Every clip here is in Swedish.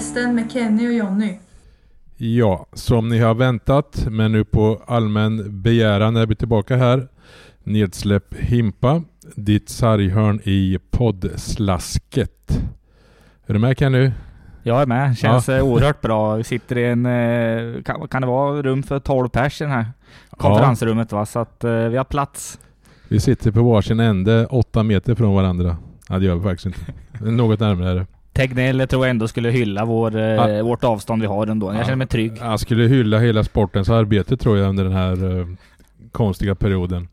Hästen med Kenny och Jonny. Ja, som ni har väntat, men nu på allmän begäran är vi tillbaka här. Nedsläpp Himpa, ditt sarghörn i poddslasket. Är du med Kenny? Jag är med. Känns ja. oerhört bra. Vi sitter i en, eh, kan, kan det vara rum för 12 pers i det här konferensrummet va? Så att eh, vi har plats. Vi sitter på varsin ände, åtta meter från varandra. Ja, det gör vi faktiskt inte. Något närmare är det. Tegnell tror jag ändå skulle hylla vår, ja. vårt avstånd vi har ändå. Jag känner mig trygg. Han skulle hylla hela sportens arbete tror jag under den här uh, konstiga perioden.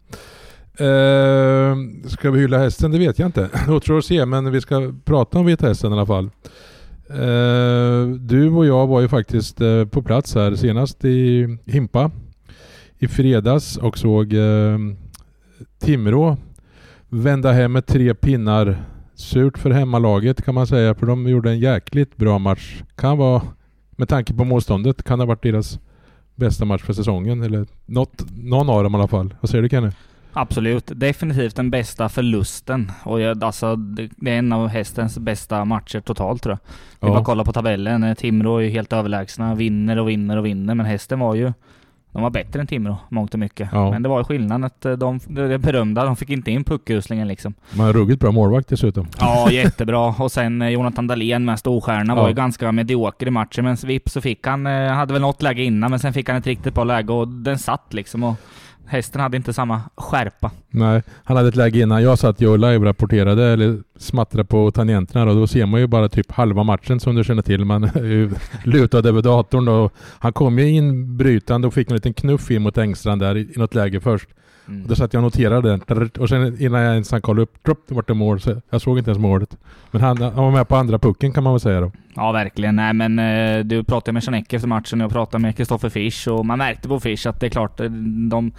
Uh, ska vi hylla hästen? Det vet jag inte. Återstår att se, men vi ska prata om Vita Hästen i alla fall. Uh, du och jag var ju faktiskt uh, på plats här senast i Himpa i fredags och såg Timrå vända hem med tre pinnar Surt för hemmalaget kan man säga, för de gjorde en jäkligt bra match. Kan vara, med tanke på motståndet, kan ha varit deras bästa match för säsongen. Eller något, någon av dem i alla fall. Vad säger du Kenny? Absolut. Definitivt den bästa förlusten. Och jag, alltså, det, det, är en av hästens bästa matcher totalt tror jag. Vi ja. bara kolla på tabellen. Timrå är ju helt överlägsna. Vinner och vinner och vinner. Men hästen var ju de var bättre än Timrå, mångt och mycket. Ja. Men det var skillnaden att eh, de, det berömda, de fick inte in puckuslingen liksom. Men ruggigt bra målvakt dessutom. Ja, jättebra. Och sen eh, Jonathan Dahlén med storstjärna ja. var ju ganska medioker i matchen, men vips så fick han, eh, hade väl något läge innan, men sen fick han ett riktigt bra läge och den satt liksom. Och hästen hade inte samma skärpa. Nej, han hade ett läge innan jag satt och live-rapporterade eller smattrade på tangenterna och då ser man ju bara typ halva matchen som du känner till. Man lutade över datorn då. han kom ju in brytande och fick en liten knuff in mot Engstrand där i något läge först. Mm. Då satt jag och noterade den. Och sen innan jag ens hann kolla upp, dropp, det vart det mål. Så jag såg inte ens målet. Men han, han var med på andra pucken kan man väl säga då. Ja, verkligen. Nej, men eh, du pratade med Janek efter matchen och jag pratade med Kristoffer Fisch och man märkte på Fisch att det är klart, eh, de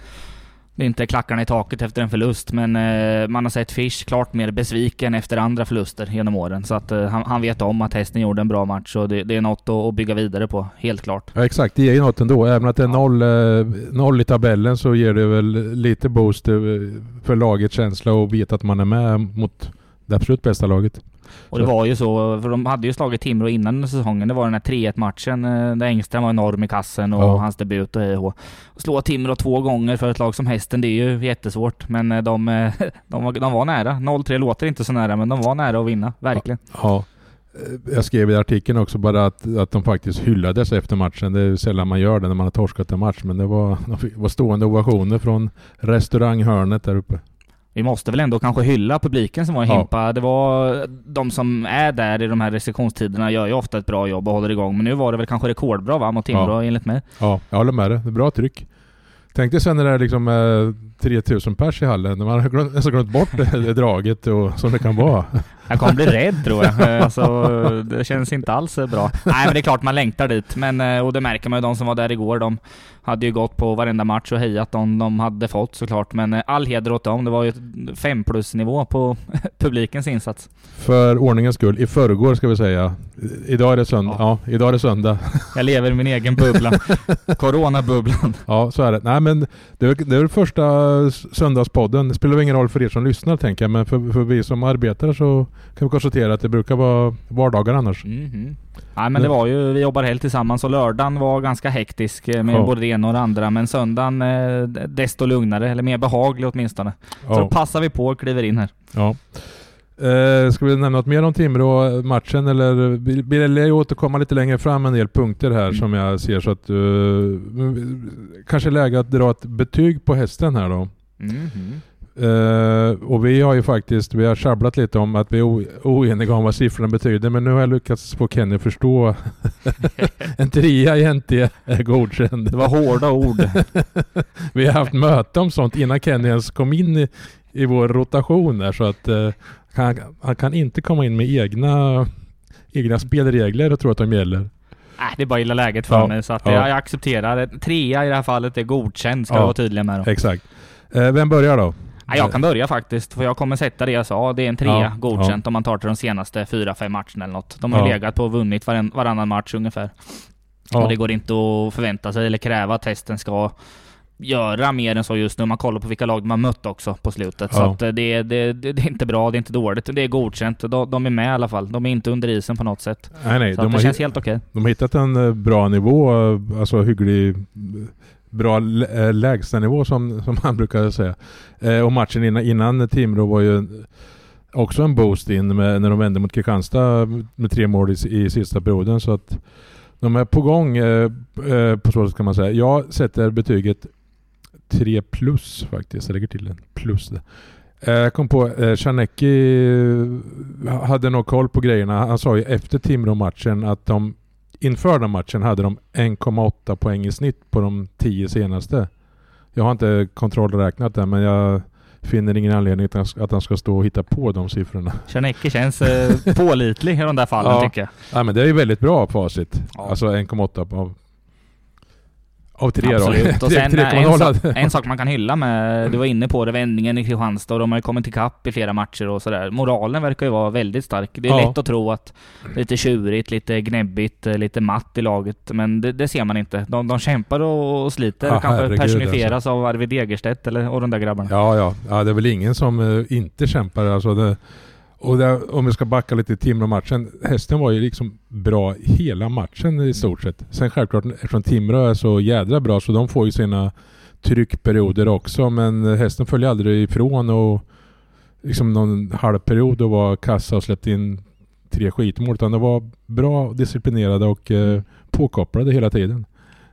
det är inte klackarna i taket efter en förlust, men eh, man har sett Fish klart mer besviken efter andra förluster genom åren. Så att eh, han, han, vet om att hästen gjorde en bra match och det, det är något att, att, bygga vidare på, helt klart. Ja, exakt, det ger ju något ändå. Även att det är noll, eh, noll i tabellen så ger det väl lite boost för lagets känsla och veta att man är med mot det absolut bästa laget. Och det var ju så, för de hade ju slagit Timrå innan säsongen. Det var den här 3-1 matchen eh, där Engström var enorm i kassen och ja. hans debut och hej Slå Timrå två gånger för ett lag som Hästen, det är ju jättesvårt. Men eh, de, eh, de, var, de var nära. 0-3 låter inte så nära, men de var nära att vinna. Verkligen. Ja. Jag skrev i artikeln också bara att, att de faktiskt hyllades efter matchen. Det är sällan man gör det när man har torskat en match, men det var, det var stående ovationer från restauranghörnet där uppe vi måste väl ändå kanske hylla publiken som var i ja. Himpa. Det var de som är där i de här restriktionstiderna gör ju ofta ett bra jobb och håller igång. Men nu var det väl kanske rekordbra va, mot Timrå ja. enligt mig. Ja, jag håller med dig. Det är bra tryck. Tänk dig sen när det liksom eh, 3000 pers i hallen. Man har glömt, nästan glömt bort det, draget och som det kan vara. Jag kommer bli rädd tror jag. Eh, alltså, det känns inte alls bra. Nej men det är klart man längtar dit. Men, eh, och det märker man ju de som var där igår. De hade ju gått på varenda match och hejat om de hade fått såklart. Men eh, all heder åt dem. Det var ju 5 plus nivå på publikens insats. För ordningens skull, i förrgår ska vi säga. Idag är det söndag. Ja, ja idag är det söndag. Jag lever i min egen bubbla. Coronabubblan. Ja, så är det. Nej men det är, det är första söndagspodden. Det spelar ingen roll för er som lyssnar tänker jag. Men för, för vi som arbetar så kan vi konstatera att det brukar vara vardagar annars. Mm -hmm. Nej men det var ju, vi jobbar helt tillsammans och lördagen var ganska hektisk eh, med ja. både det ena och det andra. Men söndagen eh, desto lugnare, eller mer behaglig åtminstone. Ja. Så då passar vi på och kliver in här. Ja. Eh, ska vi nämna något mer om Timrå-matchen eller vill jag återkomma lite längre fram en del punkter här mm. som jag ser så att uh, kanske läge att dra ett betyg på hästen här då. Mm. Uh, och vi har ju faktiskt, vi har sjabblat lite om att vi är oeniga om vad siffrorna betyder men nu har jag lyckats få Kenny förstå. en trea i NT är godkänd. Det var hårda ord. vi har haft möte om sånt innan Kenny ens kom in i, i vår rotation där så att uh, han, han, kan inte komma in med egna, egna spelregler och tro att de gäller. Nej, det är bara illa läget för ja, mig så att ja. jag, jag accepterar. Trea i det här fallet är godkänd ska ja, jag vara tydlig med. Då. Exakt. Uh, vem börjar då? Ja, jag kan börja faktiskt, för jag kommer sätta det jag sa. Det är en trea ja, godkänt om man tar till de senaste fyra, fem matcherna eller något. De har legat på och vunnit varann, varannan match ungefär. Och det går inte att förvänta sig eller kräva att hästen ska göra mer än så just nu. Man kollar på vilka lag har mött också på slutet. Ja. Så att eh, det, det, det, det är inte bra, det är inte dåligt. Det är godkänt. De, de är med i alla fall. De är inte under isen på något sätt. Nej, nej. Så De det känns helt okej. de har hittat en eh, bra nivå, eh, alltså hygglig, bra lä- lägstanivå som, som han brukar säga. Eh, och matchen innan, innan Timrå var ju också en boost in med, när de vände mot Kristianstad med tre mål i, i sista perioden. Så att de är på gång eh, eh, på så sätt kan man säga. Jag sätter betyget 3 plus faktiskt. Jag lägger till en plus. där. Eh, Jag kom på eh, Czarnecki eh, hade nog koll på grejerna. Han sa ju efter Timrå-matchen att de inför den matchen hade de 1,8 poäng i snitt på de 10 senaste. Jag har inte kontrollräknat det men jag finner ingen anledning att han, ska stå och hitta på de siffrorna. Czernecki känns eh, pålitlig i de där fallen Ja. tycker jag. Ja men det är ju väldigt bra facit. Ja. Alltså 1,8 av, tre Absolut. då. Och sen eh, en, 3,0 sak, en sak man kan hylla med, du var inne på det, vändningen i Kristianstad och de har ju kommit ikapp i flera matcher och sådär. Moralen verkar ju vara väldigt stark. Det är Ja. lätt att tro att lite tjurigt, lite gnäbbigt, eh, lite matt i laget, men det, det ser man inte. De, de kämpar och, och sliter, Ja, kanske herregud, personifieras av Arvid Degerstedt eller, och de där grabbarna. Ja, ja. ja, det är väl ingen som eh, inte kämpar. Alltså det, och det, om vi ska backa lite i Timrå-matchen. Hästen var ju liksom bra hela matchen i stort sett. Sen självklart, eftersom Timrå är så jädra bra så de får ju sina tryckperioder också. Men hästen följer aldrig ifrån och liksom någon halvperiod och var kassa och släppte in tre skitmål. Utan de var bra disciplinerade och eh, påkopplade hela tiden.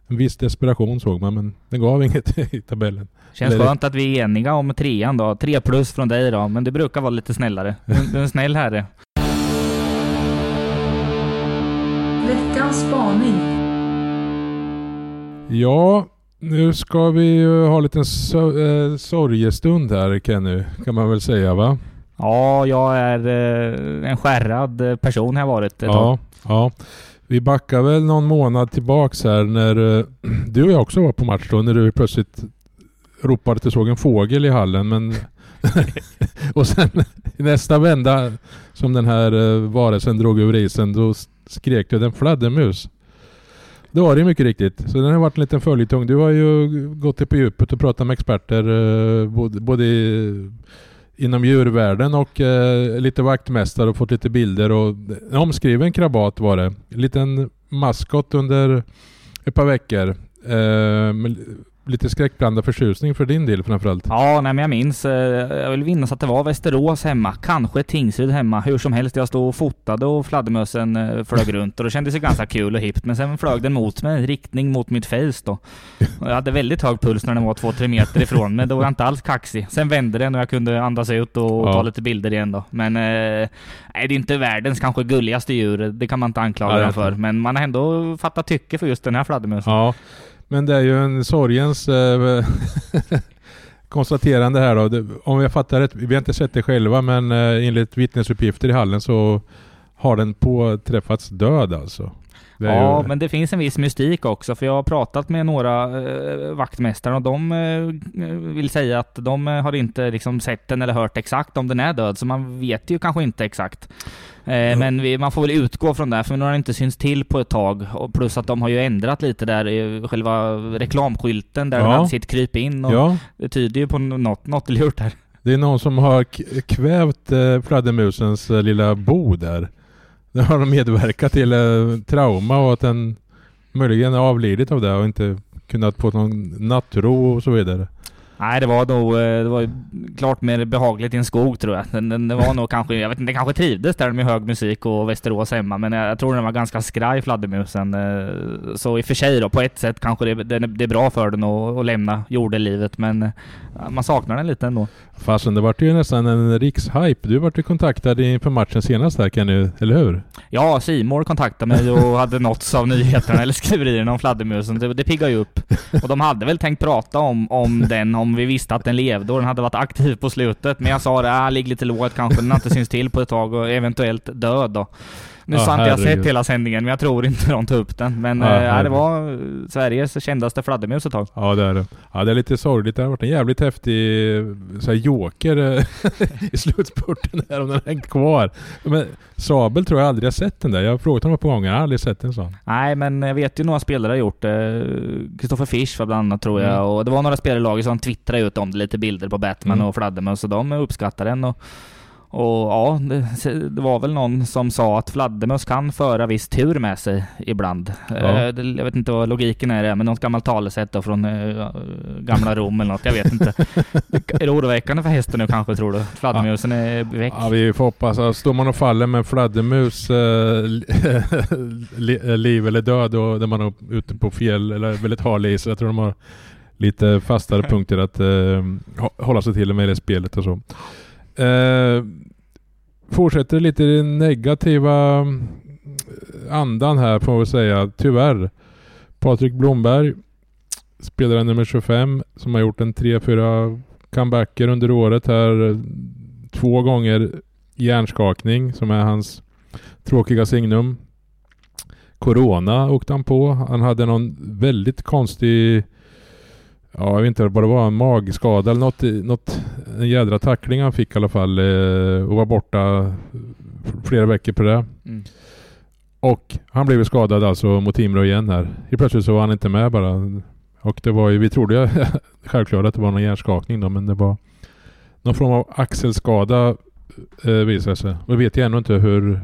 En viss desperation såg man men det gav inget i tabellen. Känns Eller- skönt att vi är eniga om trean då. Tre plus från dig då, men du brukar vara lite snällare. Du, är en snäll herre. Veckans spaning. Ja, nu ska vi ju ha en liten so eh, sorgestund här Kenny, kan man väl säga va? Ja, jag är eh, en skärrad person har jag varit ett tag. Ja, ja. Vi backar väl någon månad tillbaks här när eh, du och jag också var på match då, när du plötsligt ropade att du såg en fågel i hallen men och sen i nästa vända som den här eh, varelsen drog ur isen då skrek du en fladdermus. Det var det mycket riktigt. Så den har varit en liten följetong. Du har ju gått på djupet och pratat med experter eh, både, både i, inom djurvärlden och eh, lite vaktmästare och fått lite bilder och en omskriven krabat var det. En liten maskot under ett par veckor. Lite skräckblandad förtjusning för din del framförallt. Ja, nej men jag minns. eh, Jag vill minnas att det var Västerås hemma. Kanske Tingsryd hemma. Hur som helst, jag stod och fotade och fladdermössen eh, flög runt och det kändes ju ganska kul och hippt. Men sen flög den mot mig, riktning mot mitt face då. Och jag hade väldigt hög puls när den var två, tre meter ifrån men då var jag inte alls kaxig. Sen vände den och jag kunde andas ut och Ja. ta lite bilder igen då. Men eh, nej, det är inte världens kanske gulligaste djur. Det kan man inte anklaga Nej, den för. Men man har ändå fattat tycke för just den här fladdermössen. Ja, men det är ju en sorgens eh, konstaterande här då. Om jag fattar rätt, vi har inte sett det själva men eh, enligt vittnesuppgifter i hallen så har den påträffats död alltså. Ja, ju, men det finns en viss mystik också, för jag har pratat med några eh, vaktmästare och de eh, vill säga att de har inte liksom sett den eller hört exakt om den är död, så man vet ju kanske inte exakt. Eh, Men vi, man får väl utgå från det, för nu har den inte synts till på ett tag. Och plus att de har ju ändrat lite där i själva reklamskylten där Ja. den hade sitt kryp in och ja, det tyder ju på något, något lurt där. det är någon som har kvävt eh, fladdermusens eh, lilla bo där. Det har de medverkat till trauma och att den möjligen avlidit av det och inte kunnat få någon nattro och så vidare. Nej, det var nog, eh, det var klart mer behagligt i en skog tror jag. Den, den, det var nog kanske, jag vet inte, den kanske trivdes där med hög musik och Västerås hemma, men jag, jag tror den var ganska skraj fladdermusen. eh, Så i och för sig då, på ett sätt kanske det, det, det är bra för den att, att lämna jordelivet, men eh, man saknar den lite ändå. Fastän det vart ju nästan en rikshype. Du vart ju kontaktad inför matchen senast här Kenny, eller hur? Ja, Simor kontaktade mig och hade nåtts av nyheterna eller skriverierna om fladdermusen. Det, det piggar ju upp. Och de hade väl tänkt prata om, om den om vi visste att den levde och den hade varit aktiv på slutet. Men jag sa det, äh, ligg lite lågt kanske, den har inte syns till på ett tag och eventuellt död då. Nu Ja, sa inte jag sett hela sändningen, men jag tror inte de tog upp den. Men Ja, ja, det var eh, Sveriges kändaste fladdermus ett tag. Ja det är det. Ja det är lite sorgligt. Det har varit en jävligt häftig så här, joker eh, i slutspurten där om den hängt kvar. Men Sabel tror jag aldrig har sett den där. Jag har frågat honom par gånger. Jag har aldrig sett en sån. Nej, men jag vet ju några spelare har gjort det. Kristoffer Fisch var bland annat tror jag. Mm. Och det var några spelare i laget som twittrade ut om det, lite bilder på Batman Mm. och fladdermöss. Och de uppskattar den. Och, och ja, det, det var väl någon som sa att fladdermöss kan föra viss tur med sig ibland. Ja. Eh, Jag vet inte vad logiken är i men något gammalt talesätt då från eh, gamla Rom eller något. Jag vet inte. är det oroväckande för hästen nu kanske, tror du? Fladdermusen är väck? Ja vi får hoppas att står man och faller med fladdermus eh, liv eller död och när man är ute på fjäll eller väldigt hal is. Jag tror de har lite fastare punkter att hå- hålla sig till med det spelet och så. Eh, fortsätter lite i den negativa eh, andan här får man väl säga, tyvärr. Patrik Blomberg, spelare nummer 25, som har gjort en 3-4 comebacker under året här. Två gånger hjärnskakning som är hans tråkiga signum. Corona åkte han på. Han hade någon väldigt konstig Ja, jag vet inte vad det var. En magskada eller något. något en jädra tackling han fick i alla fall. eh, Och var borta flera veckor på det. Mm. Och han blev skadad alltså mot Timrå igen här. Helt plötsligt så var han inte med bara. Och det var ju, vi trodde ju självklart att det var någon hjärnskakning då, men det var någon form av axelskada eh, visade sig. Och vi vet ju ännu inte hur,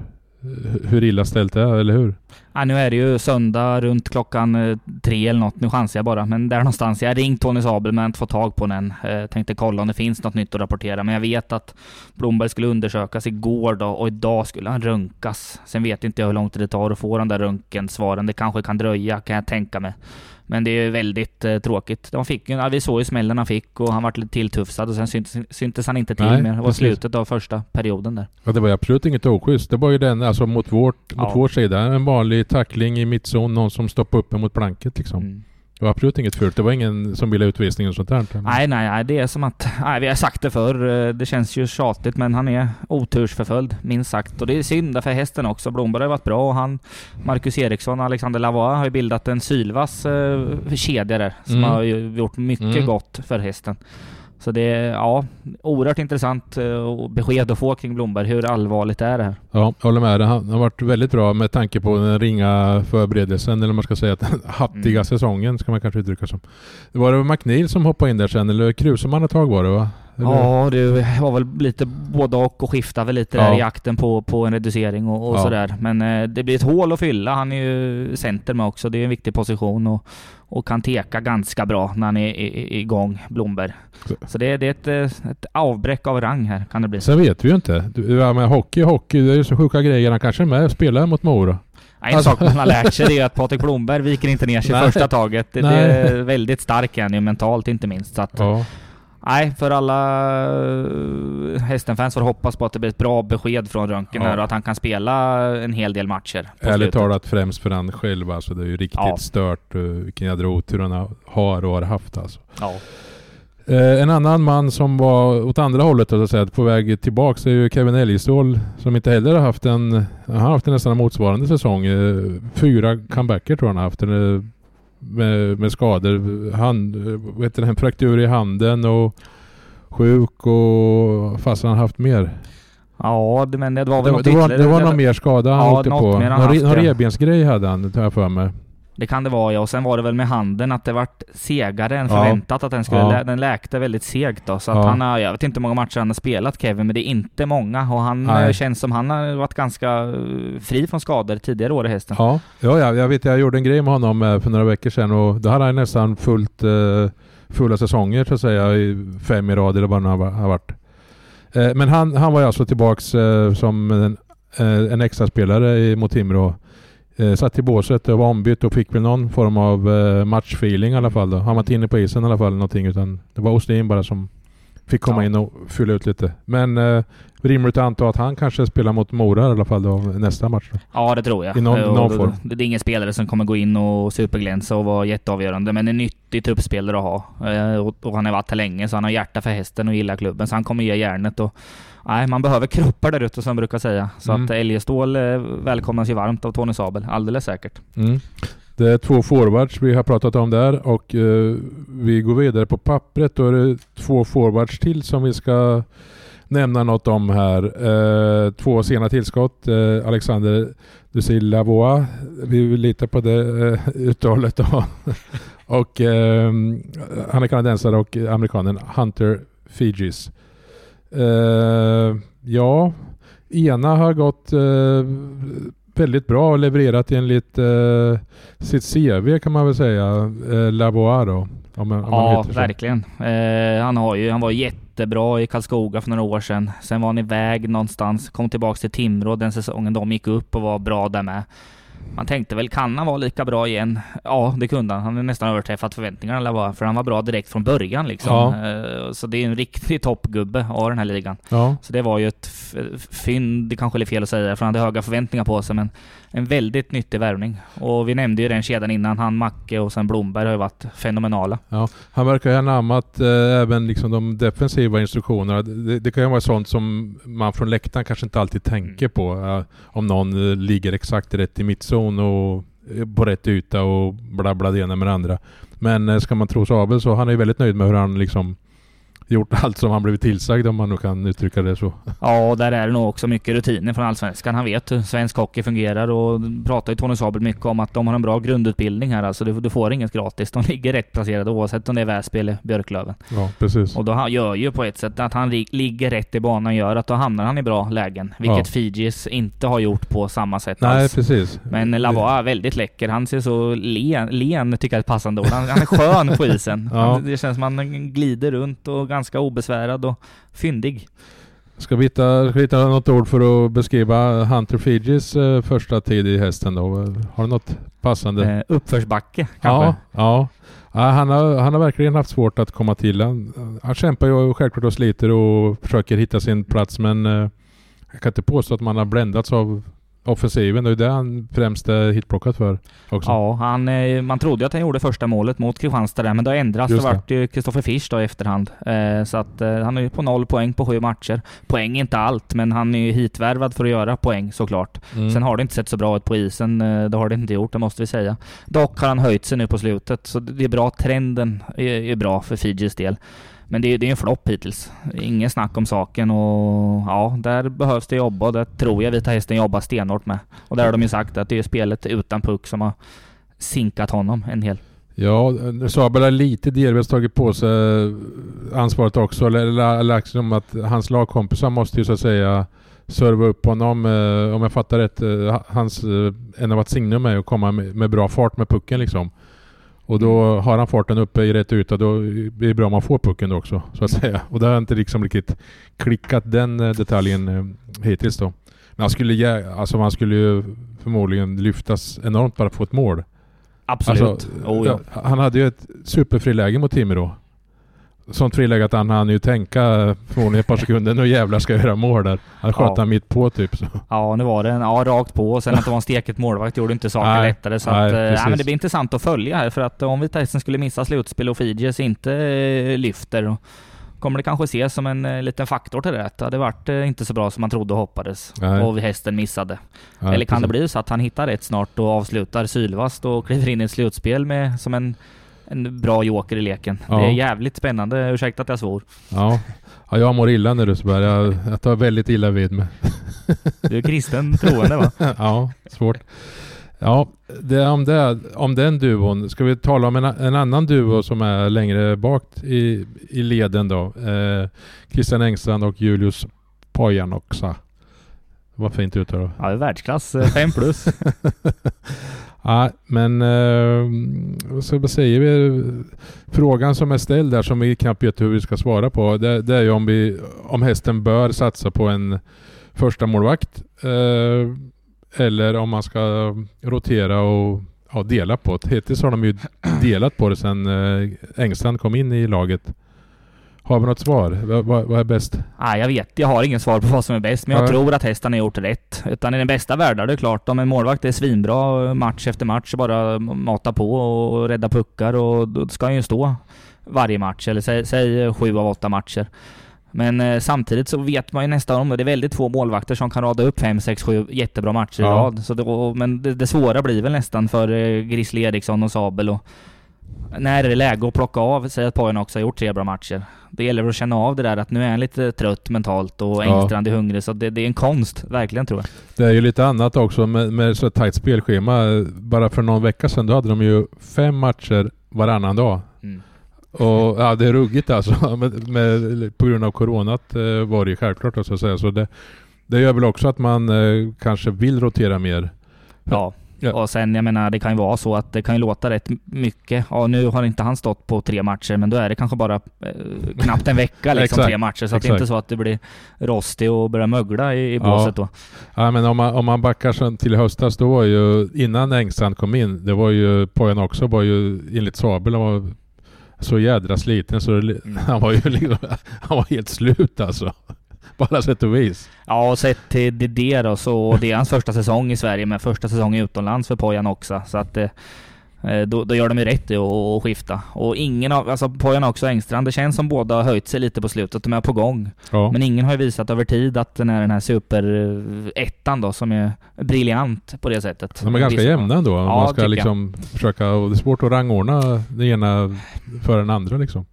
hur illa ställt det är, eller hur? Ja, nu är det ju söndag runt klockan eh, tre eller något. Nu chansar jag bara. Men där någonstans. Jag har ringt Tony Sabel men inte fått tag på den än. Tänkte kolla om det finns något nytt att rapportera. Men jag vet att Blomberg skulle undersökas igår då och idag skulle han röntgas. Sen vet inte jag hur lång tid det tar att få de där röntgensvaren. Det kanske kan dröja kan jag tänka mig. Men det är ju väldigt eh, tråkigt. De fick ja, vi såg ju smällen han fick och han vart lite tilltufsad och sen syntes, syntes han inte till Nej, mer. Det var slutet av första perioden där. Ja, det var absolut inget oschysst. Det var ju den alltså mot, vårt, mot Ja. vår sida. En vanlig tackling i mittzon. Någon som stoppade upp mot blanket liksom. Mm. Det var absolut inget fult. Det var ingen som ville utvisning och sånt där. Nej, nej, nej. Det är som att... Nej, vi har sagt det förr. eh, Det känns ju tjatigt, men han är otursförföljd, minst sagt. Och det är synd för hästen också. Blomberg har varit bra och han... Marcus Eriksson och Alexander Lavoie har ju bildat en sylvass eh, kedja där. Som Mm. har ju gjort mycket Mm. gott för hästen. Så det är, ja, oerhört intressant eh, besked att få kring Blomberg. Hur allvarligt är det här? Ja, jag håller med dig. Han har varit väldigt bra med tanke på den ringa förberedelsen, eller man ska säga den hattiga Mm. säsongen, ska man kanske uttrycka som. Det var det McNeil som hoppade in där sen, eller Kruseman ett tag var det va? Eller? Ja, det var väl lite både och och skiftade väl lite Ja. där i jakten på, på en reducering och, och Ja. sådär. Men eh, det blir ett hål att fylla. Han är ju center med också. Det är en viktig position och, och kan teka ganska bra när han är igång, Blomberg. Så- Så det, det är ett, eh, ett avbräck av rang här, kan det bli. Sen vet vi ju inte. Du, ja, men hockey, hockey, det är ju så sjuka grejer. Han kanske är med och spelar mot Mora. En Alltså- sak man har lärt sig är att Patrik Blomberg viker inte ner sig Nej. första taget. Det, det är väldigt stark är mentalt inte minst. Så att, Ja. Nej, för alla uh, hästenfans får hoppas på att det blir ett bra besked från Röntgen Ja. här och att han kan spela en hel del matcher. Ärligt talat främst för han själv alltså. Det är ju riktigt Ja. stört. uh, Vilken jädra otur han har och har haft alltså. Ja. Eh, en annan man som var åt andra hållet så att säga, på väg tillbaks är ju Kevin Elgstål som inte heller har haft en, han har haft en nästan motsvarande säsong. Eh, fyra comebacker tror jag han har haft. eh, Med, med skador. Hand, heter det, en fraktur i handen och sjuk och fast han haft mer. Ja, det, men det var Det, väl var- något det, var, det var någon mer skada han Ja, åkte på. Någon, någon revbensgrej hade han, tar jag för mig. Det kan det vara ja. Och sen var det väl med handen att det vart segare än Ja. förväntat att den skulle... Ja. Den läkte väldigt segt då. Så att Ja. han har... Jag vet inte hur många matcher han har spelat Kevin, men det är inte många. Och han Nej. eh, känns som han har varit ganska eh, fri från skador tidigare år i hästen. Ja, ja, ja jag vet jag gjorde en grej med honom eh, för några veckor sedan och då hade han nästan fullt fulla säsonger så att säga i fem i rad eller vad nu har varit. Men han, han var ju alltså tillbaks som en, en extra spelare i, mot Timrå. Eh, satt i båset och var ombytt och fick väl någon form av eh, matchfeeling i alla fall då. Han var inte inne på isen i alla fall någonting utan det var Ostin bara som fick komma Ja. in och fylla ut lite. Men eh, rimligt att anta att han kanske spelar mot Mora i alla fall då, nästa match. Då. Ja, det tror jag. I någon- Eh, och någon form. Det det är ingen spelare som kommer gå in och superglänsa och vara jätteavgörande, men en nyttig truppspelare att ha. Eh, Och, och han har varit här länge, så han har hjärta för hästen och gillar klubben, så han kommer ge järnet. Och, nej, man behöver kroppar där ute som man brukar säga. Så Mm. att Eljestål eh, välkomnas ju varmt av Tony Sabel, alldeles säkert. Mm. Det är två forwards vi har pratat om där och eh, vi går vidare på pappret. Då är det två forwards till som vi ska nämna något om här. Eh, två sena tillskott. Eh, Alexander Dusil Lavois. Vi vill lita på det eh, uttalet då. och eh, han är kanadensare och amerikanen Hunter Fijis. Eh, ja, ena har gått eh, väldigt bra och levererat enligt eh, sitt CV kan man väl säga. Eh, Lavois då. Om, om Ja, verkligen. Eh, han, har ju, han var jättebra i Karlskoga för några år sedan. Sen var han iväg någonstans, kom tillbaks till Timrå den säsongen de gick upp och var bra där med. Man tänkte väl, kan han vara lika bra igen? Ja, det kunde han. Han har nästan överträffat förväntningarna, för han var bra direkt från början liksom. Ja. Eh, så det är en riktig toppgubbe av den här ligan. Ja, Så det var ju ett fynd, det kanske är fel att säga, för han hade höga förväntningar på sig, men en väldigt nyttig värvning. Och vi nämnde ju den kedjan innan, han Macke och sen Blomberg har ju varit fenomenala. ja. Han verkar ha anammat eh, även liksom de defensiva instruktionerna. Det, det kan ju vara sånt som man från läktaren kanske inte alltid tänker på. eh, om någon eh, ligger exakt rätt i mittzon och eh, på rätt yta och bla bla det ena med det andra. Men eh, ska man tro Sabel så han är ju väldigt nöjd med hur han liksom gjort allt som han blivit tillsagd om man nu kan uttrycka det så. Ja, där är det nog också mycket rutiner från Allsvenskan. Han vet hur svensk hockey fungerar och pratar ju Tony Sabel mycket om att de har en bra grundutbildning här. Alltså du, du får inget gratis. De ligger rätt placerade oavsett om det är Väsby eller Björklöven. Ja, precis. Och då han gör ju på ett sätt att han ligger rätt i banan gör att då hamnar han i bra lägen. Vilket Ja. Fijis inte har gjort på samma sätt Nej, alls. precis. Men Lavois är väldigt läcker. Han ser så len, len tycker jag är ett passande ord. Han, han är skön på isen. Ja. han, det känns som att han glider runt och ganska obesvärad och fyndig. Ska vi hitta, ska vi hitta något ord för att beskriva Hunter Fijis eh, första tid i hästen då? Har du något passande? Eh, uppförsbacke kanske. ja, ja. ja han, har, han har verkligen haft svårt att komma till. Han, han kämpar ju självklart och sliter och försöker hitta sin plats men eh, jag kan inte påstå att man har bländats av offensiven. Det är det han främst är hitplockad för också. Ja, han, eh, man trodde att han gjorde första målet mot Kristianstad där, men det har ändrats. Just Det vart ju Kristoffer Fisch då i efterhand. Eh, så att eh, han är ju på noll poäng på sju matcher. Poäng är inte allt, men han är ju hitvärvad för att göra poäng såklart. Mm. Sen har det inte sett så bra ut på isen. Det har det inte gjort, det måste vi säga. Dock har han höjt sig nu på slutet, så det är bra. Trenden är, är bra för Fijis del. Men det, är- det är en flopp hittills. Ingen snack om saken och ja, där behövs det jobba och det tror jag Vita Hästen jobbar stenhårt med. Och där har de ju sagt att det är spelet utan puck som har sinkat honom en hel. Ja, Sabel har lite delvis tagit på sig ansvaret också. Eller, eller, eller liksom att hans lagkompisar måste ju så att säga serva upp honom. Eh, om jag fattar rätt, eh, hans, eh, en av att signum är att komma med, med bra fart med pucken liksom. Och då Mm. har han farten uppe i rätt yta, då blir det bra om man får pucken då också, så att säga. Och det har inte liksom riktigt klickat den eh, detaljen eh, hittills då. Men han skulle, alltså man skulle ju förmodligen lyftas enormt bara få ett mål. Absolut. Alltså, oh, ja, Han hade ju ett superfriläge mot Timrå. Sånt friläge att han hann ju tänka förmodligen ett par sekunder, nu jävlar ska jag göra mål där. Han sköt Ja. han mitt på typ. Så. ja, nu var det en, ja, rakt på och sen att det var en steket målvakt gjorde inte saken Nej, lättare. Så nej, att, eh, ja, precis. men det blir intressant att följa här för att om Vita Hästen skulle missa slutspel och Fidjes inte eh, lyfter kommer det kanske ses som en eh, liten faktor till det. Det hade varit eh, inte så bra som man trodde och hoppades. Nej. Och hästen missade. Ja, Eller kan det precis. bli så att han hittar rätt snart och avslutar sylvast och kliver in i ett slutspel med som en, en bra joker i leken. Ja. Det är jävligt spännande. Ursäkta att jag svor. Ja. ja, jag mår illa nu Rusberg. Jag, jag tar väldigt illa vid mig. Du är kristen troende va? ja, svårt. Ja, det, om, det, om den duon. Ska vi tala om en, en annan duo som är längre bak i, i leden då? Eh, Christian Engstrand och Julius Pojanoksa. Vad fint uttal. Ja, det är världsklass. eh, Fem plus. Ja, men eh, så vad säger vi? Frågan som är ställd där som vi knappt vet hur vi ska svara på. Det, det är ju om, vi, om hästen bör satsa på en första målvakt eh, eller om man ska rotera och ja, dela på det. Hittills har de ju delat på det sedan eh, Engstrand kom in i laget. Har vi något svar? Vad, vad, är bäst? Nej, jag vet. Jag har ingen svar på vad som är bäst, men jag Ja. tror att hästen har gjort rätt. Utan i den bästa världen, det är klart, om en målvakt är svinbra match efter match, bara mata på och rädda puckar och då ska han ju stå varje match, eller säg, säg sju av åtta matcher. Men eh, samtidigt så vet man ju nästan om det. Det är väldigt få målvakter som kan rada upp fem, sex, sju jättebra matcher i Ja. rad. Så och, men det, det svåra blir väl nästan för eh, Grizzly Eriksson och Sabel och när är det läge att plocka av? Säg att Pojan också har gjort tre bra matcher. Det gäller att känna av det där att nu är han lite trött mentalt och Ja. Engstrand är hungrig. Så det, det är en konst, verkligen tror jag. Det är ju lite annat också med, med så tajt spelschema. Bara för någon vecka sedan då hade de ju fem matcher varannan dag. Mm. Och ja, det är ruggigt alltså. Med, med, på grund av coronat eh, var det ju självklart så att säga. Så det, det gör väl också att man eh, kanske vill rotera mer. Ja. Ja. Och sen, jag menar, det kan ju vara så att det kan ju låta rätt mycket. Ja, nu har inte han stått på tre matcher, men då är det kanske bara eh, knappt en vecka liksom, Exakt. tre matcher. Så att det är Exakt. inte så att det blir rostig och börjar mögla i, i Ja. båset då. Ja, men om man, om man backar sen till höstas, då var ju innan Engstrand kom in, det var ju Pojan också var ju enligt Sabel, var så jädra sliten så det, Mm. han var ju liksom, han var helt slut alltså. På alla sätt och vis. Ja, och sett till det, det då, så det är hans första säsong i Sverige, men första säsong utomlands för Pojan också. Så att eh, då, då gör de ju rätt i att skifta. Och ingen av, alltså Pojan också och Engstrand, det känns som båda har höjt sig lite på slutet. De är på gång. Ja. Men ingen har ju visat över tid att den är den här superettan då, som är briljant på det sättet. De är ganska Vissa- jämna ändå. Ja, man ska jag. liksom försöka, och det är svårt att rangordna den ena för den andra liksom.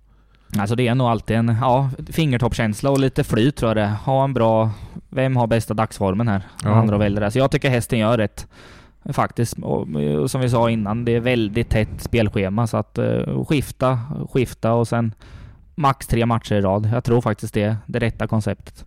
Alltså det är nog alltid en ja, fingertoppkänsla och lite flyt tror jag det. Ha en bra... Vem har bästa dagsformen här? Ja. Andra väljer det. Så jag tycker hästen gör rätt. Faktiskt. Och, och som vi sa innan, det är väldigt tätt spelschema. Så att uh, skifta, skifta och sen max tre matcher i rad. Jag tror faktiskt det är det rätta konceptet.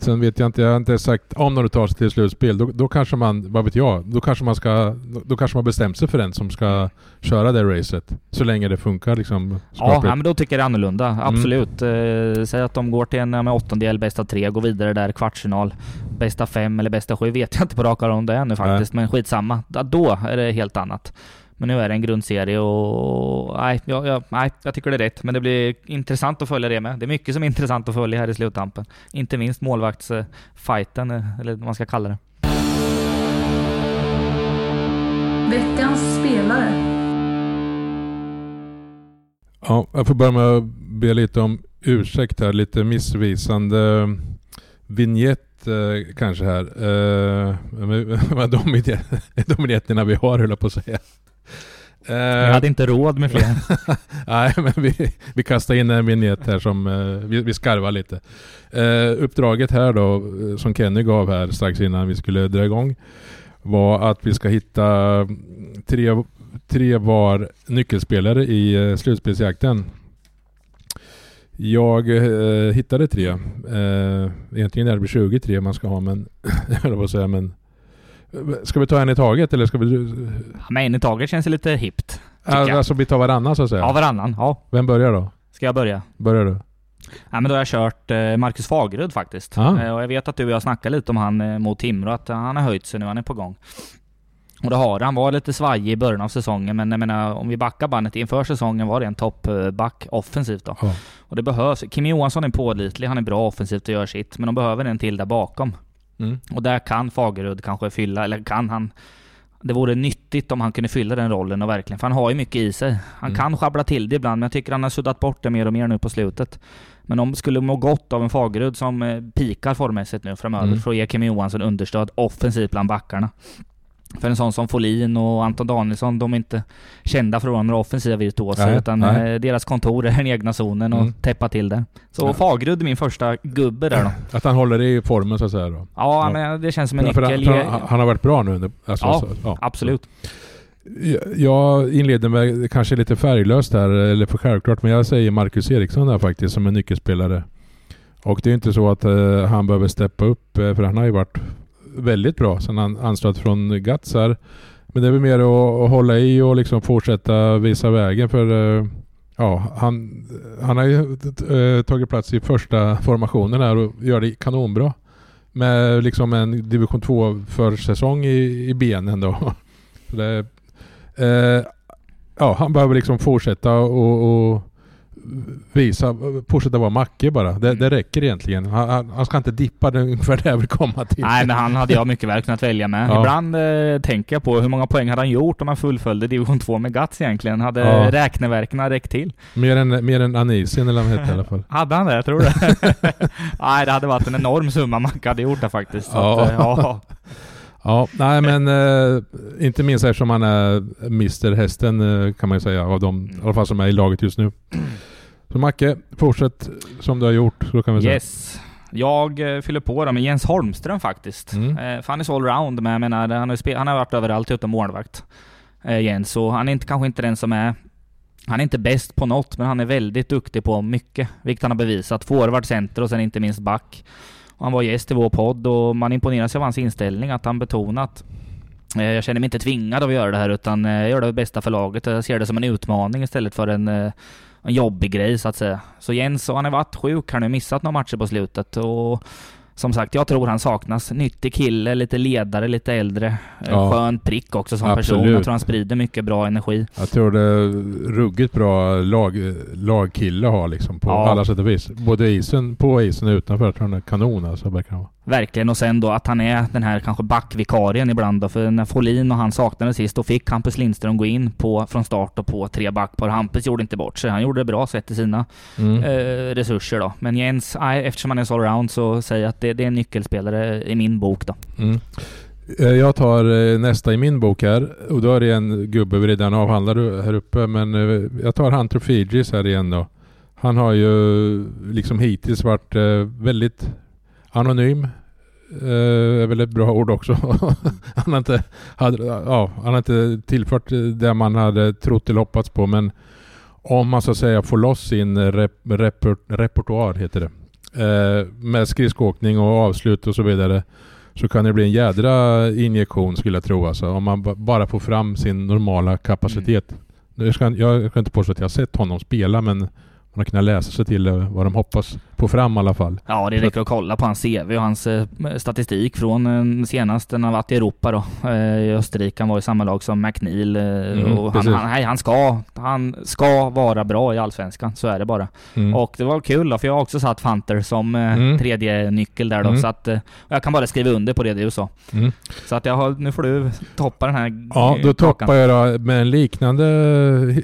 Sen vet jag inte, jag har inte sagt om när du tar sig till slutspel, då, då kanske man, vad vet jag, då kanske man ska, då, kanske man bestämt sig för den som ska köra det racet. Så länge det funkar liksom. Ja, ja, men då tycker jag det är annorlunda. Absolut. Eh, säg att de går till en med åttondel, bästa tre, går vidare där, kvartsfinal. Bästa fem eller bästa sju vet jag inte på rak arm om det är nu faktiskt, men skitsamma. Då är det helt annat. Men nu är det en grundserie och... Nej jag, jag, nej, jag tycker det är rätt. Men det blir intressant att följa det med. Det är mycket som är intressant att följa här i sluttampen. Inte minst målvaktsfighten, eh, eller vad man ska kalla det. Veckans spelare. Ja, jag får börja med att be lite om ursäkt här. Lite missvisande vignett eh, kanske här. Eh, vad de, de vignetterna vi har höll jag på att säga. Eh, Jag hade inte råd med fler. Nej, men vi, vi kastar in en vignett här som eh, vi, vi skarvar lite. Eh, uppdraget här då, eh, som Kenny gav här strax innan vi skulle dra igång, var att vi ska hitta tre, tre var nyckelspelare i eh, slutspelsjakten. Jag eh, hittade tre. Eh, egentligen är det väl 23 man ska ha, men jag på säga, men Ska vi ta en i taget eller ska vi... Men en i taget känns lite hippt. jag. Alltså vi tar varannan så att säga. Ja, varannan. Ja. Vem börjar då? Ska jag börja? Börjar du? Ja, men då har jag kört eh, Marcus Fagerud faktiskt. Ah. Och jag vet att du och jag snackade lite om han eh, mot Timrå, att han har höjt sig nu, han är på gång. Och det har han. Var lite svajig i början av säsongen, men jag menar om vi backar bandet inför säsongen var det en toppback offensivt då. Ja. Och det behövs. Kim Johansson är pålitlig, han är bra offensivt och gör sitt, men de behöver en till där bakom. Mm. Och där kan Fagerud kanske fylla, eller kan han... Det vore nyttigt om han kunde fylla den rollen och verkligen, för han har ju mycket i sig. Han Mm. kan sjabbla till det ibland, men jag tycker han har suddat bort det mer och mer nu på slutet. Men de skulle må gott av en Fagerud som eh, pikar formmässigt nu framöver, Mm. för att ge Kim Johansson understöd offensivt bland backarna. För en sån som Folin och Anton Danielsson, de är inte kända för att vara några offensiva virtuoser, Nej, utan nej. eh, deras kontor är den egna zonen och Mm. täppa till det. Så Ja. Fagerud är min första gubbe där då. Att han håller i formen så att säga då. Ja, Ja. men det känns som en nyckel. han, han, han har varit bra nu. under- Alltså, Ja, så, ja. Absolut. Jag- inleder med kanske lite färglöst här, eller för självklart, men jag säger Marcus Eriksson där faktiskt som en nyckelspelare. Och det är inte så att eh, han behöver steppa upp, eh, för han har ju varit väldigt bra sen han anslöt från Gats här. Men det är väl mer att, att hålla i och liksom fortsätta visa vägen för eh, ja, han, han har ju eh, tagit plats i första formationen här och gör det kanonbra. Med liksom en division 2 försäsong i, i benen då. Det, eh, ja, han behöver liksom fortsätta och, och visa, fortsätta vara Macke bara. Det, Mm. det räcker egentligen. Han, han, ska inte dippa, det är ungefär det jag vill komma till. Nej, men han hade jag mycket väl kunnat välja med. Ja. Ibland eh, tänker jag på hur många poäng hade han gjort om han fullföljde division 2 med Guts egentligen? Hade Ja. räkneverken räckt till? Mer än, mer än Anisin eller vad han hette i alla fall. Hade han det? Jag tror det. Nej, det hade varit en enorm summa man hade gjort det faktiskt. Ja. Att, eh, ja. Ja, nej men eh, inte minst eftersom han är Mr Hästen eh, kan man ju säga av dem, i alla fall som är i laget just nu. Så Macke, fortsätt som du har gjort så kan vi säga. Yes. Jag eh, fyller på då med Jens Holmström faktiskt. Mm. Eh, för han är så allround, men jag menar, han har, han har varit överallt utom målvakt. Eh, Jens, så han är inte, kanske inte den som är han är inte bäst på något, men han är väldigt duktig på mycket, vilket han har bevisat. Forward, center och sen inte minst back. Och han var gäst i vår podd och man imponeras av hans inställning, att han betonat jag känner mig inte tvingad av att göra det här utan jag gör det bästa för laget. Jag ser det som en utmaning istället för en, en jobbig grej så att säga. Så Jens, och han har varit sjuk, han har missat några matcher på slutet och som sagt, jag tror han saknas. Nyttig kille, lite ledare, lite äldre. Ja. Ja. Skön prick också som person. Absolut. Jag tror han sprider mycket bra energi. Jag tror det är ruggigt bra lag, lagkille ha liksom på Ja. alla sätt och vis. Både isen, på isen och utanför. Jag tror han är kanon alltså. verkar han vara. Verkligen. Och sen då att han är den här kanske backvikarien ibland då. För när Folin och han saknades sist, då fick Hampus Lindström gå in på, från start och på tre backpar. Hampus gjorde inte bort sig. Han gjorde det bra sett till sina Mm. eh, resurser då. Men Jens, eftersom han är så allround så säger jag att det, det är en nyckelspelare i min bok då. Mm. Eh, Jag tar eh, nästa i min bok här och då är det en gubbe vi redan avhandlar här uppe men eh, jag tar Hunter Fidris här igen då. Han har ju liksom hittills varit väldigt anonym. Eh, är väl ett bra ord också. han, har inte, hade, ja, han har inte tillfört det man hade trott eller hoppats på men om man så att säga får loss sin rep, reper, repertoar heter det. Eh, med skridskoåkning och avslut och så vidare så kan det bli en jädra injektion skulle jag tro alltså. Om man ba- bara får fram sin normala kapacitet. Nu ska, jag kan inte påstå att jag har sett honom spela men man har kunnat läsa sig till eh, vad de hoppas få fram i alla fall. Ja, det räcker att kolla på hans CV och hans eh, statistik från eh, senast när han varit i Europa då. Eh, I Österrike. Han var i samma lag som McNeil. Mm, och han, han, nej, han, ska, han ska vara bra i Allsvenskan. Så är det bara. Mm. Och det var kul då, för jag har också satt Fanter som Mm. tredje nyckel där då. Mm. Så att, jag kan bara skriva under på det du sa. Mm. Så att jag har, nu får du toppa den här Ja, då kakan. toppar jag då med en liknande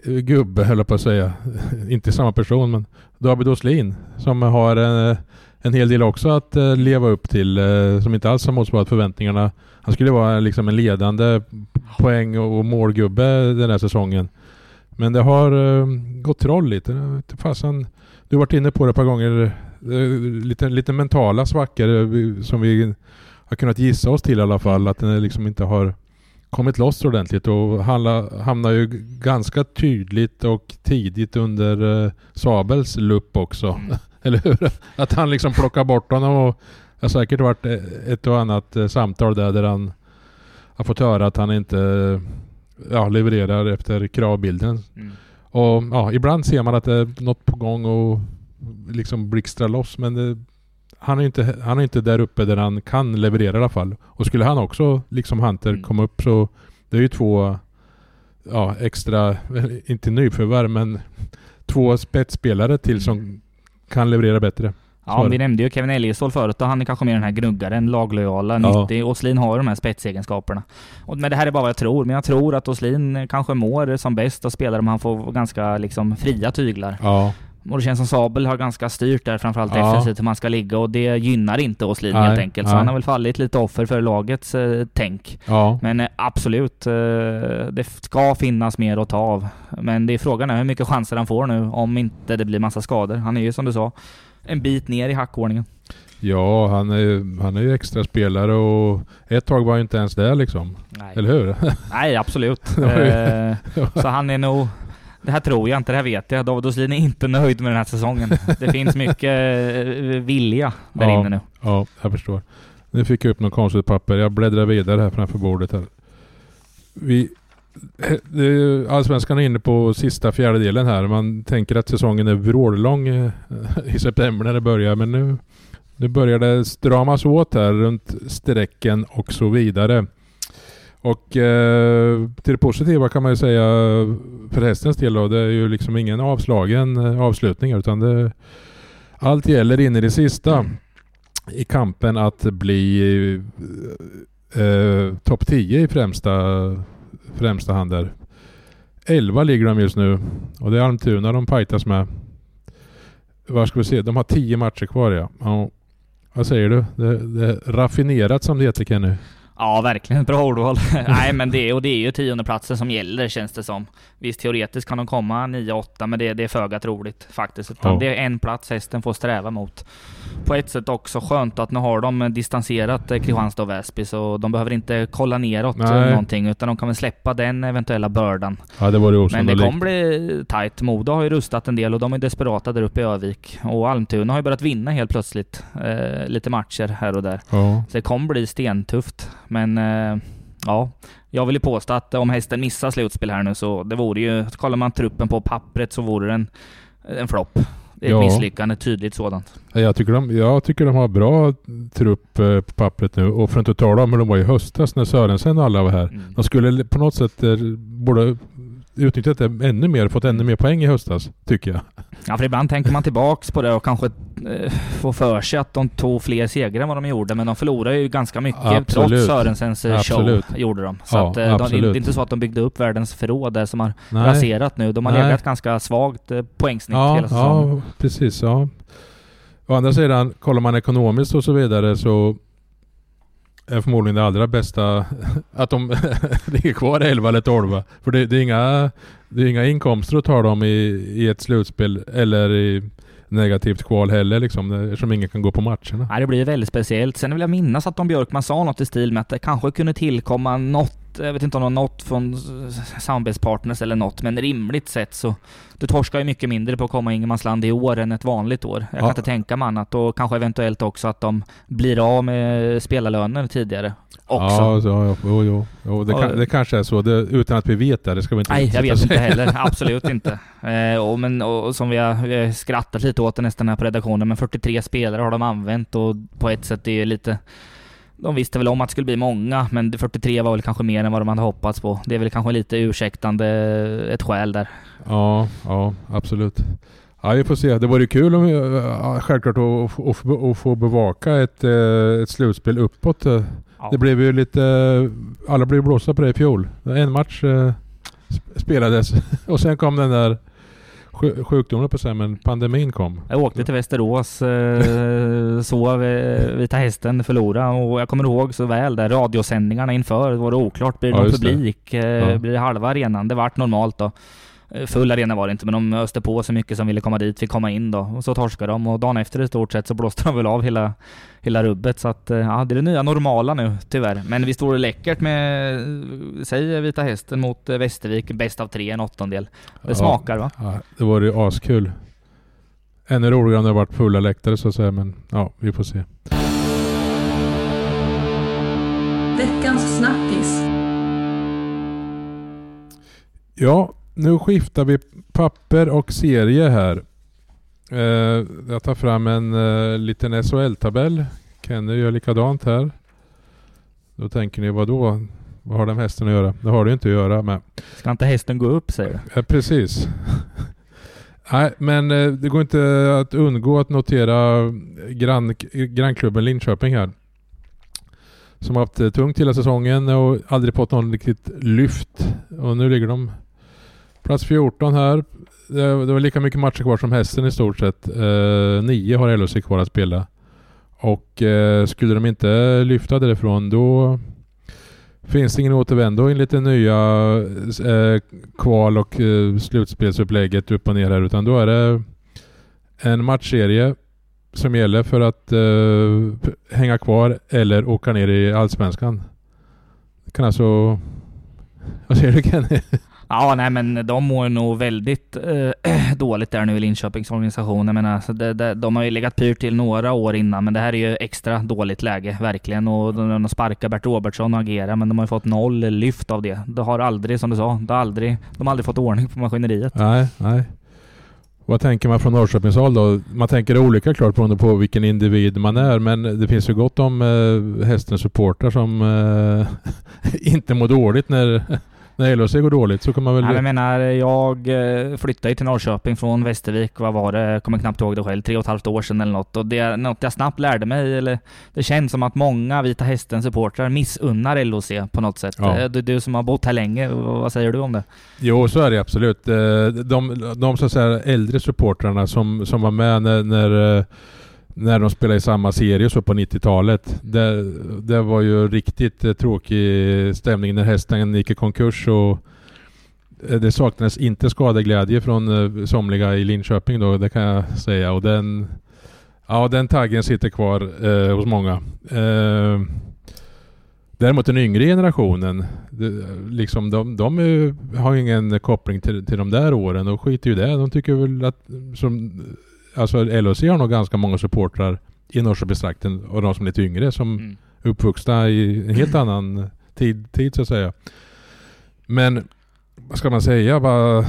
gubbe höll jag på att säga. inte samma person men David Åslin som har en, en hel del också att eh, leva upp till eh, som inte alls har motsvarat förväntningarna. Han skulle vara liksom en ledande poäng och målgubbe den här säsongen. Men det har gått troll lite. Fasen, du har varit inne på det ett par gånger. Lite, lite mentala svackor som vi har kunnat gissa oss till i alla fall. Att den liksom inte har kommit loss ordentligt och hamnar ju ganska tydligt och tidigt under eh, Sabels lupp också. Mm. Eller hur? Att han liksom plockar bort honom och det har säkert varit eh, ett och annat eh, samtal där, där han har fått höra att han inte eh, ja, levererar efter kravbilden. Mm. Och ja, ibland ser man att det är något på gång och liksom blixtrar loss men det, han är ju inte, han är inte där uppe där han kan leverera i alla fall. Och skulle han också, liksom Hunter, Mm. komma upp så det är ju två ja, extra, inte nyförvärv men två spetsspelare till som kan leverera bättre. Ja, vi nämnde ju Kevin Eliasson förut och han är kanske mer den här gnuggaren, laglojala, Ja. 90. Åslin har de här spetsegenskaperna. Och, men det här är bara vad jag tror. Men jag tror att Åslin kanske mår som bäst och spelar om han får ganska liksom fria tyglar. Ja, Och det känns som Sabel har ganska styrt där, framförallt Ja. defensivt, hur man ska ligga och det gynnar inte Åslin helt enkelt. Så nej. han har väl fallit lite offer för lagets eh, tänk. ja. Men eh, absolut, eh, det ska finnas mer att ta av. Men det är frågan är hur mycket chanser han får nu om inte det blir massa skador. Han är ju som du sa, en bit ner i hackordningen. Ja, han är, han är ju extra spelare och ett tag var han ju inte ens där liksom. Nej, Eller hur? Nej absolut. Eh, så han är nog... Det här tror jag inte, det här vet jag. David Åslin är inte nöjd med den här säsongen. Det finns mycket eh, vilja där Ja. inne nu. Ja, jag förstår. Nu fick jag upp något konstigt papper. Jag bläddrar vidare här framför bordet här. Vi, ju- Allsvenskan är inne på sista fjärdedelen här. Man tänker att säsongen är vrålång eh, i september när det börjar. Men nu, nu börjar det stramas åt här runt strecken och så vidare. Och eh, till det positiva kan man ju säga för hästens del då, det är ju liksom ingen avslagen eh, avslutning utan det, allt gäller in i det sista i kampen att bli eh, topp 10 i främsta, främsta hand där. 11 ligger de just nu och det är Almtuna de fightas med. Vad ska vi se? De har 10 matcher kvar ja. ja. Vad säger du? Det, det är raffinerat som det heter Kenny. Ja, verkligen. Bra ordval. Nej, men det, och det är ju tiondeplatsen som gäller känns det som. Visst, teoretiskt kan de komma 9-8, men det, det är föga troligt faktiskt. Utan ja. Det är en plats hästen får sträva mot. På ett sätt också skönt att nu har de distanserat eh, Kristianstad och Väsby, så de behöver inte kolla neråt Nej. någonting, utan de kan väl släppa den eventuella bördan. Ja, det vore Men det kommer bli tight. Modo har ju rustat en del och de är desperata där uppe i Övik. Och Almtuna har ju börjat vinna helt plötsligt. Eh, lite matcher här och där. Ja. Så det kommer bli stentufft. Men eh, ja, jag vill ju påstå att om hästen missar slutspel här nu så det vore ju, kollar man truppen på pappret så vore den en flopp. Ett ja. misslyckande, tydligt sådant. Jag tycker, de, jag tycker de har bra trupp eh, på pappret nu och för att inte tala om hur de var i höstas när Sörensen och alla var här. Mm. De skulle på något sätt eh, borde utnyttjat det ännu mer, fått ännu mer poäng i höstas, tycker jag. Ja, för ibland tänker man tillbaks på det och kanske eh, får för sig att de tog fler segrar än vad de gjorde, men de förlorade ju ganska mycket absolut. trots Sörensens eh, show, gjorde de. Så ja, att, eh, de, det är inte så att de byggde upp världens förråd där som har Nej. raserat nu. De har Nej. legat ganska svagt eh, poängsnitt ja, hela säsongen. Ja, precis. Ja. Å andra sidan, kollar man ekonomiskt och så vidare så är förmodligen det allra bästa att de ligger kvar 11 eller 12. För det, det, är inga, det är inga inkomster att ta dem i, i ett slutspel eller i negativt kval heller liksom, eftersom ingen kan gå på matcherna. Nej, det blir väldigt speciellt. Sen vill jag minnas att Don Björkman sa något i stil med att det kanske kunde tillkomma något jag vet inte om det var något från samarbetspartners eller något, men rimligt sett så du torskar ju mycket mindre på att komma ingenmansland i år än ett vanligt år. Jag kan inte tänka mig annat och kanske eventuellt också att de blir av med spelarlöner tidigare. Också. Ja, så, jo, jo, jo. Det, kan, det kanske är så, det, utan att vi vet det. Det ska vi inte Nej, jag vet inte heller. Absolut inte. Eh, och, men, och, som vi har, vi har skrattat lite åt det nästan här på redaktionen, men 43 spelare har de använt och på ett sätt det är lite de visste väl om att det skulle bli många, men 43 var väl kanske mer än vad de hade hoppats på. Det är väl kanske lite ursäktande ett skäl där. Ja, ja absolut. Ja, vi får se. Det vore kul om, ja, självklart att, få bevaka ett, eh, ett slutspel uppåt. Ja. Det blev ju lite... Alla blev blåsta på det i fjol. En match eh, spelades och sen kom den där sjukdomen på sig, men pandemin kom. Jag åkte till Västerås, eh, sov Vita Hästen förlora och jag kommer ihåg så väl där radiosändningarna inför var det oklart. Blir det ja, någon publik? Det. Eh, ja. Blir det halva arenan? Det vart normalt då. Eh, full arena var det inte, men de öste på så mycket som ville komma dit, fick komma in då. Och så torskade de och dagen efter i stort sett så blåste de väl av hela, hela rubbet. Så att, eh, ja, det är det nya normala nu, tyvärr. Men vore det läckert med, säg Vita Hästen mot eh, Västervik, bäst av tre, en åttondel. Det ja, smakar va? Ja, det vore ju askul. Ännu roligare om det varit fulla läktare så att säga, men ja, vi får se. Veckans snackis. Ja, nu skiftar vi papper och serie här. Eh, jag tar fram en eh, liten SHL-tabell. Kenny gör likadant här. Då tänker ni, vad då? Vad har den hästen att göra? Det har det inte att göra med. Ska inte hästen gå upp säger du? Ja, precis. Nej, men eh, det går inte att undgå att notera grann, grannklubben Linköping här. Som har haft tungt hela säsongen och aldrig fått någon riktigt lyft. Och nu ligger de Plats 14 här. Det var lika mycket matcher kvar som hästen i stort sett. Eh, nio har LHC kvar att spela. Och eh, skulle de inte lyfta därifrån då finns det ingen återvändo enligt det nya eh, kval och eh, slutspelsupplägget upp och ner här utan då är det en matchserie som gäller för att eh, hänga kvar eller åka ner i Allsvenskan. Det kan alltså... Vad säger du Kenny? Ja, nej men de mår nog väldigt äh, dåligt där nu i Linköpings organisation. Jag menar, alltså det, det, de har ju legat pyrt till några år innan, men det här är ju extra dåligt läge, verkligen. Och de, de sparkar Bert Robertsson och agerar, men de har ju fått noll lyft av det. De har aldrig, som du sa, de har aldrig, de har aldrig fått ordning på maskineriet. Nej, nej. Vad tänker man från Norrköpingshåll då? Man tänker olika klart beroende på vilken individ man är men det finns ju gott om eh, hästens supportrar som eh, inte mår dåligt när när LHC går dåligt så kan man väl... Nej, jag menar, jag eh, flyttade ju till Norrköping från Västervik, vad var det? Jag kommer knappt ihåg det själv. Tre och ett halvt år sedan eller något. Och det är något jag snabbt lärde mig, eller det känns som att många Vita Hästen-supportrar missunnar LHC på något sätt. Ja. Eh, du, du som har bott här länge, vad säger du om det? Jo, så är det absolut. Eh, de, de så att säga äldre supportrarna som, som var med när, när när de spelade i samma serie så på 90-talet. Det, det var ju riktigt eh, tråkig stämning när hästen gick i konkurs och eh, det saknades inte skadeglädje från eh, somliga i Linköping då, det kan jag säga. Och den, ja, den taggen sitter kvar eh, hos många. Eh, däremot den yngre generationen, det, liksom de, de är, har ingen koppling till, till de där åren och skiter ju det. De tycker väl att som alltså LHC har nog ganska många supportrar i Norrköpingstrakten och de som är lite yngre som mm. uppvuxna i en helt annan tid, tid så att säga. Men vad ska man säga? Bara,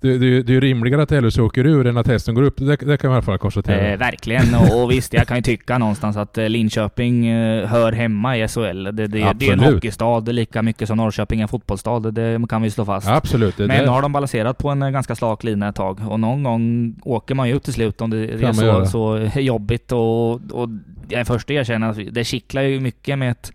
det, det, det är ju rimligare att LHC åker ur än att hästen går upp. Det, det kan man i alla fall konstatera. Eh, verkligen. Och, och, visst, jag kan ju tycka någonstans att eh, Linköping eh, hör hemma i SHL. Det, det, är en hockeystad lika mycket som Norrköping är en fotbollsstad. Det kan vi slå fast. Absolut. Men nu har de balanserat på en eh, ganska slak lina ett tag. Och någon gång åker man ju upp till slut om det är så, så jobbigt. Och, och jag är först att erkänna att det kittlar ju mycket med ett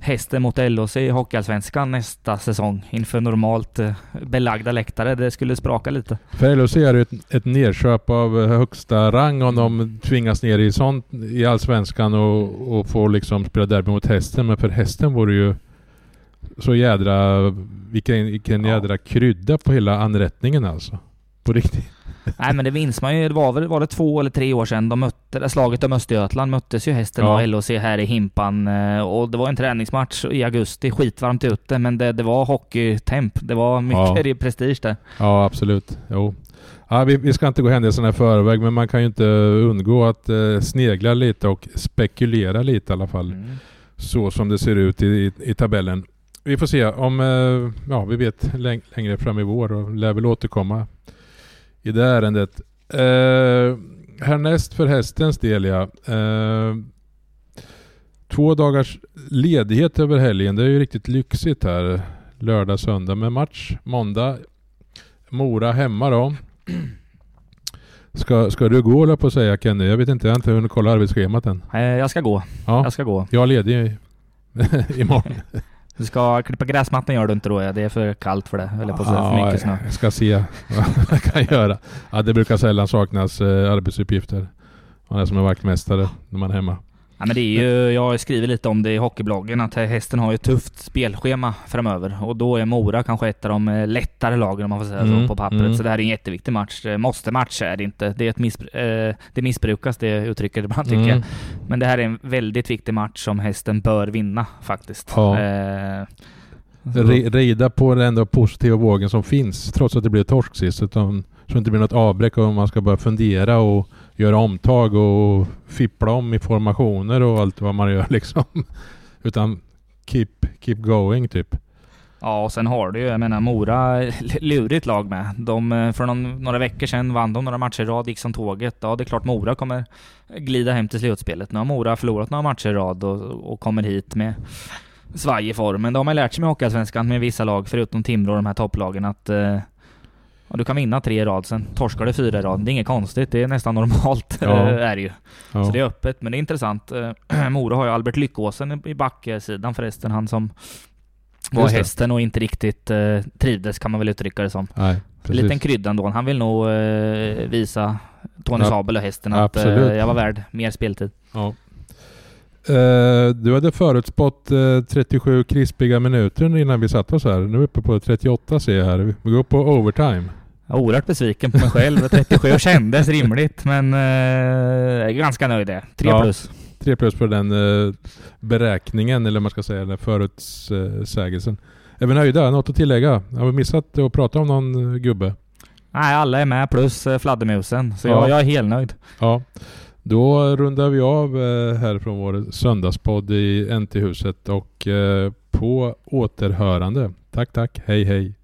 hästen mot LHC i Hockeyallsvenskan nästa säsong inför normalt eh, belagda läktare. Det skulle spraka lite. För LHC är det ett, ett nedköp av eh, högsta rang om de tvingas ner i sånt i Allsvenskan och, och får liksom spela derby mot hästen. Men för hästen vore ju så jädra... Vilken, vilken ja. jädra krydda på hela anrättningen alltså. På riktigt. Nej men det minns man ju. Det var väl var det två eller tre år sedan de mötte, slaget om Östergötland möttes ju hästen ja. och LHC här i Himpan. Eh, och det var en träningsmatch i augusti, skitvarmt ute, men det, det var hockeytemp. Det var mycket ja. prestige där. Ja absolut. Jo. Ja, vi, vi, ska inte gå händelserna i förväg, men man kan ju inte undgå att eh, snegla lite och spekulera lite i alla fall. Mm. Så som det ser ut i, i, i tabellen. Vi får se om, eh, ja vi vet läng längre fram i vår och lär väl återkomma i det ärendet. Eh, härnäst för hästens del ja. Eh, två dagars ledighet över helgen. Det är ju riktigt lyxigt här. Lördag, söndag med match. Måndag Mora hemma då. Ska, ska du gå eller på att säga Kenny? Jag vet inte, jag har inte hunnit kolla arbetsschemat än. Eh, jag ska gå. Ja. Jag ska gå. Jag är ledig imorgon. Du ska klippa gräsmattan gör du inte då? Ja. Det är för kallt för det. Eller på ja, för mycket snö. Jag ska se vad jag kan göra. Ja, det brukar sällan saknas eh, arbetsuppgifter. Man är som en vaktmästare när man är hemma. Ja, men det är ju, jag har skrivit lite om det i hockeybloggen, att hästen har ju ett tufft spelschema framöver. Och då är Mora kanske ett av de eh, lättare lagen om man får säga mm, så, på pappret. Mm. Så det här är en jätteviktig match. Eh, måste match är det inte. Det, är ett missbru- eh, det missbrukas det uttrycket ibland tycker mm. jag. Men det här är en väldigt viktig match som hästen bör vinna faktiskt. Ja. Eh, Rida på den ändå positiva vågen som finns, trots att det blir torsk sist. Utan, så det inte blir något avbräck och man ska börja fundera och göra omtag och fippla om i formationer och allt vad man gör liksom. Utan keep, keep going typ. Ja, och sen har du ju, jag menar Mora, lurigt lag med. De, eh, för någon, några veckor sedan vann de några matcher i rad, gick som tåget. Ja, det är klart Mora kommer glida hem till slutspelet. Nu har Mora förlorat några matcher i rad och, och kommer hit med svaj i formen. det har man lärt sig med Hockeyallsvenskan med vissa lag, förutom Timrå och de här topplagen, att eh, Ja, du kan vinna tre i rad, sen torskar du fyra i rad. Det är inget konstigt, det är nästan normalt. Ja. är ju. Ja. Så det är öppet, men det är intressant. Eh, Mora har ju Albert Lyckåsen i backsidan förresten, han som var hästen och inte riktigt eh, trivdes kan man väl uttrycka det som. Nej, en liten krydda ändå. Han vill nog eh, visa Tony ja. Sabel och hästen att eh, jag var värd mer speltid. Ja. Uh, du hade förutspått uh, 37 krispiga minuter innan vi satt oss här. Nu är vi uppe på 38 ser jag här. Vi går på overtime. Jag är oerhört besviken på mig själv. 37 kändes rimligt men uh, ganska nöjd det. 3 ja, plus. 3 plus på den uh, beräkningen eller man ska säga den förutsägelsen. Är vi nöjda? Något att tillägga? Har vi missat att prata om någon gubbe? Nej, alla är med plus fladdermusen. Så ja. jag, jag är helt nöjd. Ja. Då rundar vi av eh, här från vår söndagspodd i NT-huset och eh, på återhörande. Tack, tack. Hej, hej.